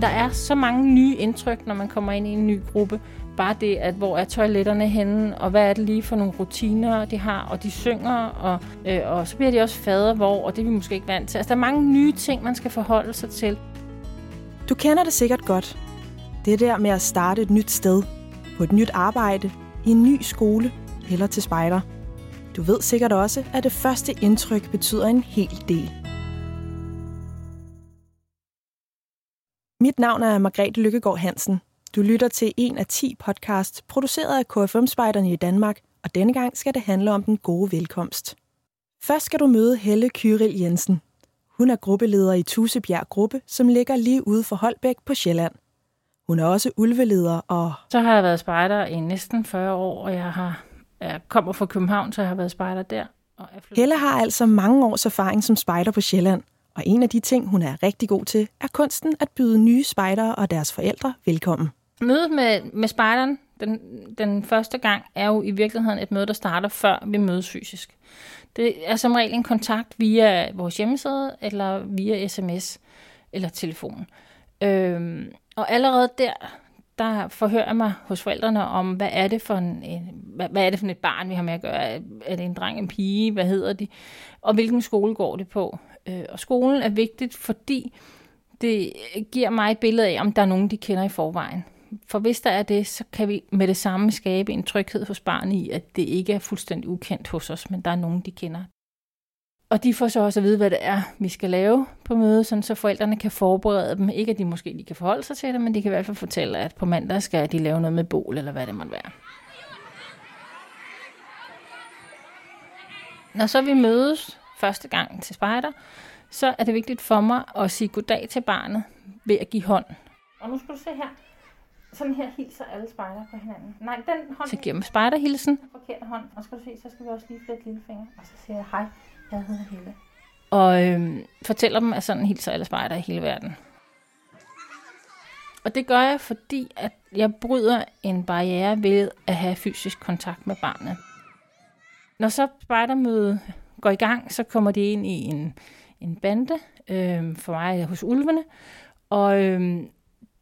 Der er så mange nye indtryk, når man kommer ind i en ny gruppe. Bare det, at hvor er toiletterne henne, og hvad er det lige for nogle rutiner, de har, og de synger, og, øh, og så bliver de også fader hvor, og det er vi måske ikke vant til. Altså, der er mange nye ting, man skal forholde sig til. Du kender det sikkert godt. Det der med at starte et nyt sted, på et nyt arbejde, i en ny skole eller til spejder. Du ved sikkert også, at det første indtryk betyder en hel del. Mit navn er Margrethe Lykkegaard Hansen. Du lytter til en af 10 podcasts, produceret af KFM-spejderne i Danmark, og denne gang skal det handle om den gode velkomst. Først skal du møde Helle Kyril Jensen. Hun er gruppeleder i Tusebjerg Gruppe, som ligger lige ude for Holbæk på Sjælland. Hun er også ulveleder og... Så har jeg været spejder i næsten 40 år, og jeg, har, jeg kommer fra København, så jeg har været spejder der. Og Helle har altså mange års erfaring som spejder på Sjælland – og en af de ting, hun er rigtig god til, er kunsten at byde nye spejdere og deres forældre velkommen. Mødet med, med spejderen den, den første gang er jo i virkeligheden et møde, der starter før vi mødes fysisk. Det er som regel en kontakt via vores hjemmeside, eller via sms eller telefon. Øhm, og allerede der, der forhører jeg mig hos forældrene om, hvad er det for en, en hvad, hvad er det for et barn, vi har med at gøre? Er det en dreng, en pige? Hvad hedder de? Og hvilken skole går det på? Øh, og skolen er vigtigt, fordi det giver mig et billede af, om der er nogen, de kender i forvejen. For hvis der er det, så kan vi med det samme skabe en tryghed hos barnet i, at det ikke er fuldstændig ukendt hos os, men der er nogen, de kender. Og de får så også at vide, hvad det er, vi skal lave på mødet, sådan så forældrene kan forberede dem. Ikke at de måske lige kan forholde sig til det, men de kan i hvert fald fortælle, at på mandag skal de lave noget med bål, eller hvad det måtte være. Når så vi mødes første gang til spejder, så er det vigtigt for mig at sige goddag til barnet ved at give hånd. Og nu skal du se her. Sådan her hilser alle spejder på hinanden. Nej, den hånd... Så man spejderhilsen. Forkert hånd. Og skal du se, så skal vi også lige flette lillefinger. Og så siger jeg, hej, jeg hedder Helle. Og øhm, fortæller dem, at sådan hilser alle spejder i hele verden. Og det gør jeg, fordi at jeg bryder en barriere ved at have fysisk kontakt med barnet. Når så spejdermødet går i gang, så kommer de ind i en, en bande, øh, for mig hos ulvene, og øh,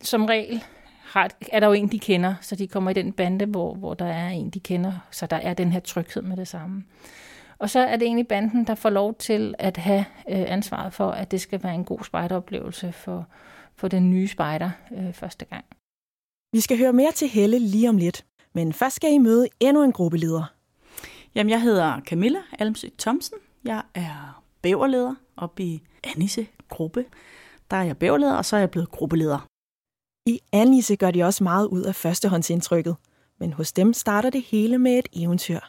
som regel har, er der jo en, de kender, så de kommer i den bande, hvor, hvor der er en, de kender, så der er den her tryghed med det samme. Og så er det egentlig banden, der får lov til at have øh, ansvaret for, at det skal være en god spejderoplevelse for, for den nye spejder øh, første gang. Vi skal høre mere til Helle lige om lidt, men først skal I møde endnu en gruppeleder. Jamen, jeg hedder Camilla Almsø Thomsen. Jeg er bæverleder op i Anisse Gruppe. Der er jeg bæverleder, og så er jeg blevet gruppeleder. I Anisse gør de også meget ud af førstehåndsindtrykket, men hos dem starter det hele med et eventyr.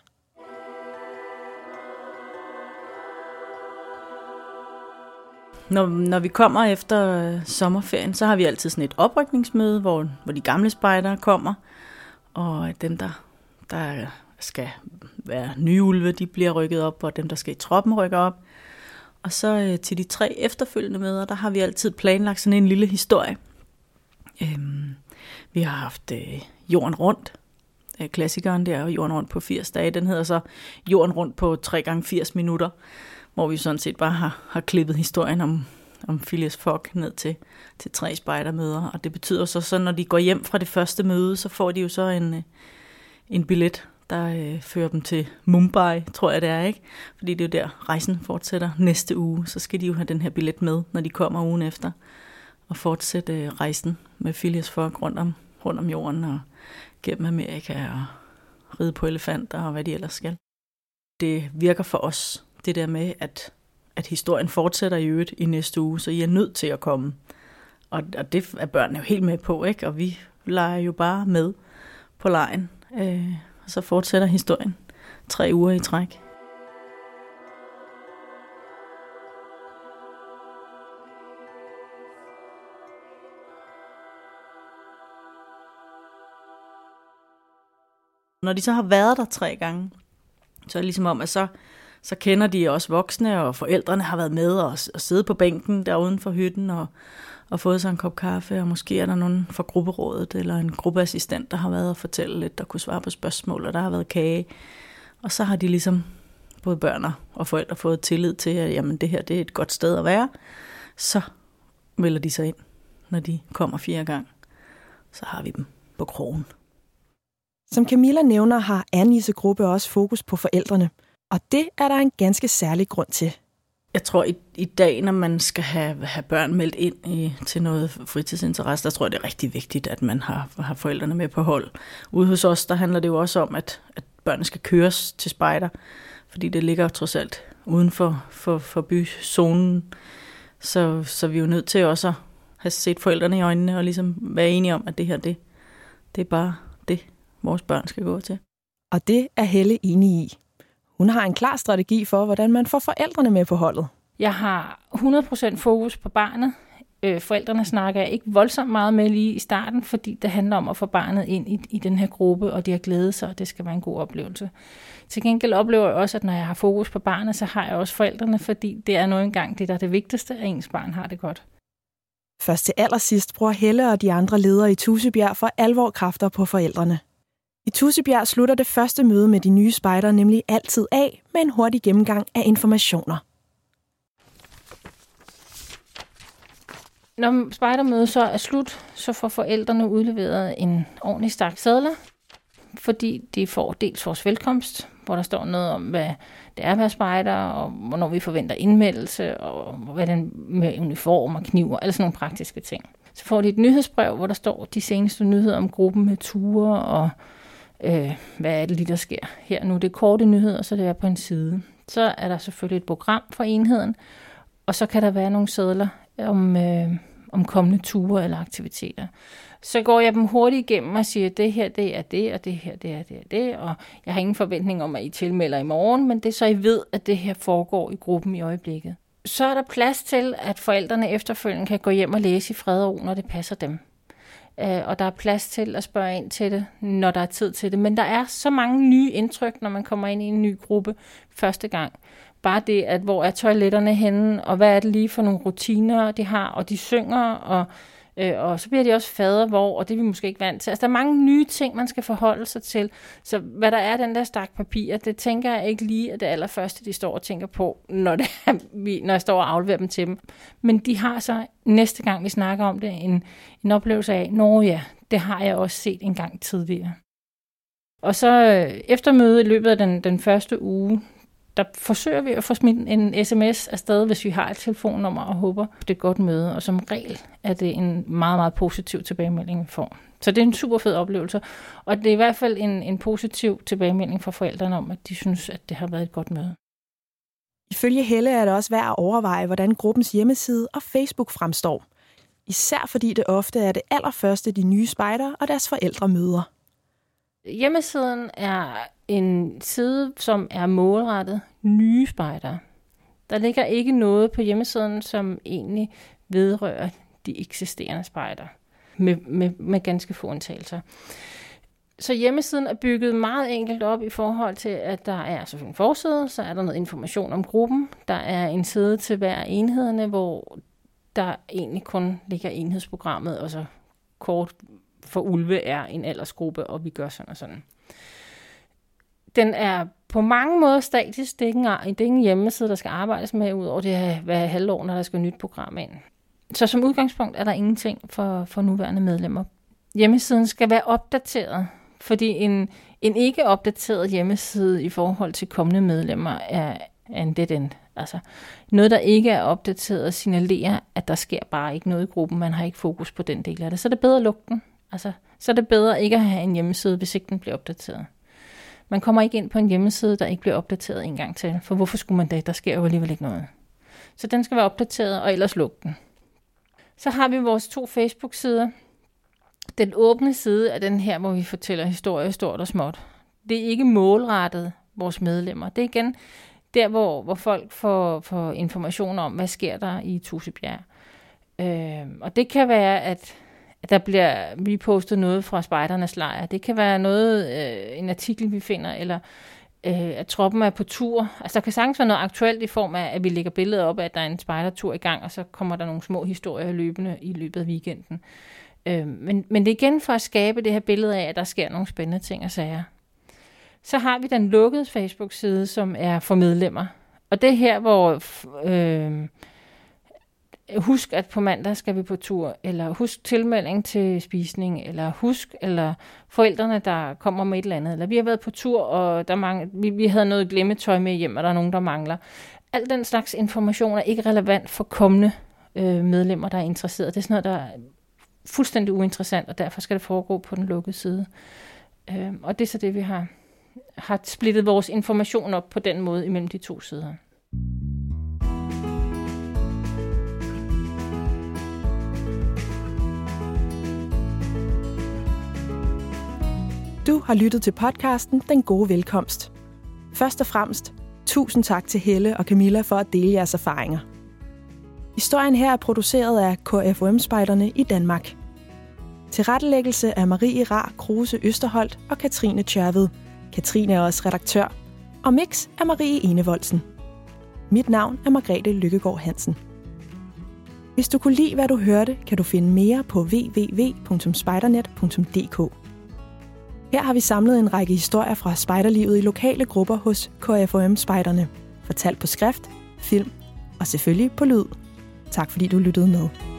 Når, når vi kommer efter øh, sommerferien, så har vi altid sådan et oprykningsmøde, hvor, hvor de gamle spejdere kommer, og dem, der, der skal være nye ulve, de bliver rykket op, og dem, der skal i troppen, rykker op. Og så øh, til de tre efterfølgende møder, der har vi altid planlagt sådan en lille historie. Øhm, vi har haft øh, Jorden Rundt, øh, klassikeren der, Jorden Rundt på 80 dage, den hedder så Jorden Rundt på 3 gange 80 minutter, hvor vi sådan set bare har, har klippet historien om, om Phileas Fogg ned til, til tre spejdermøder. Og det betyder så, så, når de går hjem fra det første møde, så får de jo så en, øh, en billet der øh, fører dem til Mumbai, tror jeg det er, ikke? Fordi det er jo der, rejsen fortsætter næste uge. Så skal de jo have den her billet med, når de kommer ugen efter. Og fortsætte øh, rejsen med Phileas Fogg rundt om, rundt om jorden og gennem Amerika og ride på elefanter og hvad de ellers skal. Det virker for os, det der med, at, at historien fortsætter i øvrigt i næste uge, så I er nødt til at komme. Og, og det er børnene jo helt med på, ikke? Og vi leger jo bare med på lejen. Øh, og så fortsætter historien tre uger i træk. Når de så har været der tre gange, så er det ligesom om, at så, så kender de også voksne, og forældrene har været med og, og siddet på bænken der uden for hytten og, og fået sig en kop kaffe, og måske er der nogen fra grupperådet eller en gruppeassistent, der har været og fortælle lidt, der kunne svare på spørgsmål, og der har været kage. Og så har de ligesom både børn og forældre fået tillid til, at jamen, det her det er et godt sted at være. Så melder de sig ind, når de kommer fire gang, så har vi dem på krogen. Som Camilla nævner, har Annise gruppe også fokus på forældrene. Og det er der en ganske særlig grund til. Jeg tror, i, i dag, når man skal have, have børn meldt ind i, til noget fritidsinteresse, der tror jeg, det er rigtig vigtigt, at man har, har forældrene med på hold. Ude hos os, der handler det jo også om, at, at børnene skal køres til spejder, fordi det ligger trods alt uden for, for, for byzonen. Så, så vi er jo nødt til også at have set forældrene i øjnene og ligesom være enige om, at det her, det, det er bare det, vores børn skal gå til. Og det er Helle enig i. Hun har en klar strategi for, hvordan man får forældrene med på holdet. Jeg har 100% fokus på barnet. Øh, forældrene snakker jeg ikke voldsomt meget med lige i starten, fordi det handler om at få barnet ind i, i den her gruppe, og de har glædet sig, og det skal være en god oplevelse. Til gengæld oplever jeg også, at når jeg har fokus på barnet, så har jeg også forældrene, fordi det er nu engang det, der er det vigtigste, at ens barn har det godt. Først til allersidst bruger Helle og de andre ledere i Tusebjerg for alvor kræfter på forældrene. I Tusebjerg slutter det første møde med de nye spejder nemlig altid af med en hurtig gennemgang af informationer. Når spejdermødet så er slut, så får forældrene udleveret en ordentlig stak sædler, fordi de får dels vores velkomst, hvor der står noget om, hvad det er at være spejder, og hvornår vi forventer indmeldelse, og hvad den med uniform og kniv og alle sådan nogle praktiske ting. Så får de et nyhedsbrev, hvor der står de seneste nyheder om gruppen med ture og øh, hvad er det lige, der sker. Her nu det er korte nyheder, så det er på en side. Så er der selvfølgelig et program for enheden, og så kan der være nogle sædler om, øh, om kommende ture eller aktiviteter. Så går jeg dem hurtigt igennem og siger, at det her det er det, og det her det er det og det, og jeg har ingen forventning om, at I tilmelder i morgen, men det er så, I ved, at det her foregår i gruppen i øjeblikket. Så er der plads til, at forældrene efterfølgende kan gå hjem og læse i fred og ro, når det passer dem øh, og der er plads til at spørge ind til det, når der er tid til det. Men der er så mange nye indtryk, når man kommer ind i en ny gruppe første gang. Bare det, at hvor er toiletterne henne, og hvad er det lige for nogle rutiner, de har, og de synger, og Øh, og så bliver de også fader, hvor, og det er vi måske ikke vant til. Altså, der er mange nye ting, man skal forholde sig til. Så hvad der er den der stak papir, det tænker jeg ikke lige, at det allerførste, de står og tænker på, når, det er, når jeg står og afleverer dem til dem. Men de har så næste gang, vi snakker om det, en, en oplevelse af, nå ja, det har jeg også set en gang tidligere. Og så øh, efter mødet i løbet af den, den første uge, der forsøger vi at få smidt en sms afsted, hvis vi har et telefonnummer og håber, det er et godt møde. Og som regel er det en meget, meget positiv tilbagemelding, vi får. Så det er en super fed oplevelse. Og det er i hvert fald en, en positiv tilbagemelding fra forældrene om, at de synes, at det har været et godt møde. Ifølge Helle er det også værd at overveje, hvordan gruppens hjemmeside og Facebook fremstår. Især fordi det ofte er det allerførste, de nye spejder og deres forældre møder. Hjemmesiden er en side, som er målrettet nye spejdere. Der ligger ikke noget på hjemmesiden, som egentlig vedrører de eksisterende spejdere, med, med, med ganske få undtagelser. Så hjemmesiden er bygget meget enkelt op i forhold til, at der er selvfølgelig en forside, så er der noget information om gruppen, der er en side til hver enhederne, hvor der egentlig kun ligger enhedsprogrammet, og så kort for ulve er en aldersgruppe, og vi gør sådan og sådan. Den er på mange måder statisk. Det er ikke en, det er ikke en hjemmeside, der skal arbejdes med, ud over det her hver halvår, når der skal et nyt program ind. Så som udgangspunkt er der ingenting for, for nuværende medlemmer. Hjemmesiden skal være opdateret, fordi en, en ikke opdateret hjemmeside i forhold til kommende medlemmer er, er en dead end. Altså, noget, der ikke er opdateret, signalerer, at der sker bare ikke noget i gruppen. Man har ikke fokus på den del af det. Så er det bedre at lukke den. Altså, så er det bedre ikke at have en hjemmeside, hvis ikke den bliver opdateret. Man kommer ikke ind på en hjemmeside, der ikke bliver opdateret en gang til, for hvorfor skulle man det? Der sker jo alligevel ikke noget. Så den skal være opdateret, og ellers luk den. Så har vi vores to Facebook-sider. Den åbne side er den her, hvor vi fortæller historier stort og småt. Det er ikke målrettet vores medlemmer. Det er igen der, hvor, hvor folk får, får information om, hvad sker der i Tusebjerg. Øh, og det kan være, at der bliver repostet noget fra spejdernes lejr. Det kan være noget, øh, en artikel, vi finder, eller øh, at troppen er på tur. Altså, der kan sagtens være noget aktuelt i form af, at vi lægger billeder op af, at der er en spejdertur i gang, og så kommer der nogle små historier løbende i løbet af weekenden. Øh, men, men det er igen for at skabe det her billede af, at der sker nogle spændende ting og sager. Så har vi den lukkede Facebook-side, som er for medlemmer. Og det er her, hvor øh, husk, at på mandag skal vi på tur, eller husk tilmelding til spisning, eller husk, eller forældrene, der kommer med et eller andet, eller vi har været på tur, og der mangler, vi, vi havde noget glemmetøj med hjem, og der er nogen, der mangler. Al den slags information er ikke relevant for kommende øh, medlemmer, der er interesseret. Det er sådan noget, der er fuldstændig uinteressant, og derfor skal det foregå på den lukkede side. Øh, og det er så det, vi har, har splittet vores information op på den måde imellem de to sider. Du har lyttet til podcasten Den Gode Velkomst. Først og fremmest, tusind tak til Helle og Camilla for at dele jeres erfaringer. Historien her er produceret af KFUM-spejderne i Danmark. Til rettelæggelse af Marie Rar Kruse Østerholt og Katrine Tjørved. Katrine er også redaktør. Og mix er Marie Enevoldsen. Mit navn er Margrethe Lykkegaard Hansen. Hvis du kunne lide, hvad du hørte, kan du finde mere på www.spidernet.dk. Her har vi samlet en række historier fra spejderlivet i lokale grupper hos KFOM-spejderne. Fortalt på skrift, film og selvfølgelig på lyd. Tak fordi du lyttede med.